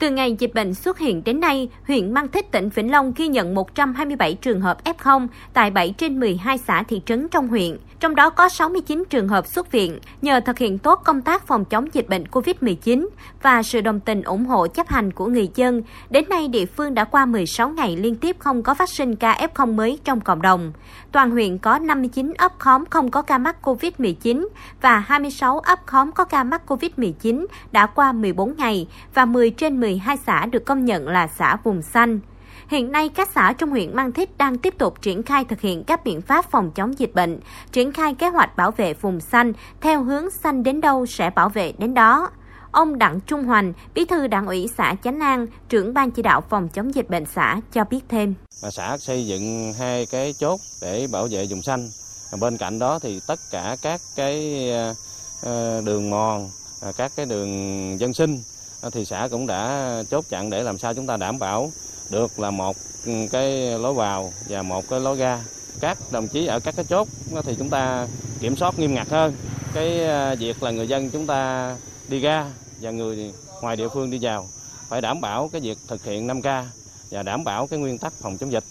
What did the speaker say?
Từ ngày dịch bệnh xuất hiện đến nay, huyện Mang Thích tỉnh Vĩnh Long ghi nhận 127 trường hợp F0 tại 7 trên 12 xã thị trấn trong huyện. Trong đó có 69 trường hợp xuất viện nhờ thực hiện tốt công tác phòng chống dịch bệnh COVID-19 và sự đồng tình ủng hộ chấp hành của người dân. Đến nay, địa phương đã qua 16 ngày liên tiếp không có phát sinh ca F0 mới trong cộng đồng. Toàn huyện có 59 ấp khóm không có ca mắc COVID-19 và 26 ấp khóm có ca mắc COVID-19 đã qua 14 ngày và 10 trên 12 xã được công nhận là xã vùng xanh. Hiện nay, các xã trong huyện Mang Thít đang tiếp tục triển khai thực hiện các biện pháp phòng chống dịch bệnh, triển khai kế hoạch bảo vệ vùng xanh theo hướng xanh đến đâu sẽ bảo vệ đến đó. Ông Đặng Trung Hoành, Bí thư Đảng ủy xã Chánh An, trưởng ban chỉ đạo phòng chống dịch bệnh xã cho biết thêm. Xã xây dựng hai cái chốt để bảo vệ vùng xanh. Bên cạnh đó thì tất cả các cái ờ, ờ, đường mòn, ờ, các cái đường dân sinh Ờ, thì xã cũng đã chốt chặn để làm sao chúng ta đảm bảo được là một ừ, cái lối vào và một cái lối ra. Các đồng chí ở các cái chốt thì chúng ta kiểm soát nghiêm ngặt hơn. Cái ờ, việc là người dân chúng ta đi ra và người ngoài địa phương đi vào phải đảm bảo cái việc thực hiện 5K và đảm bảo cái nguyên tắc phòng chống dịch.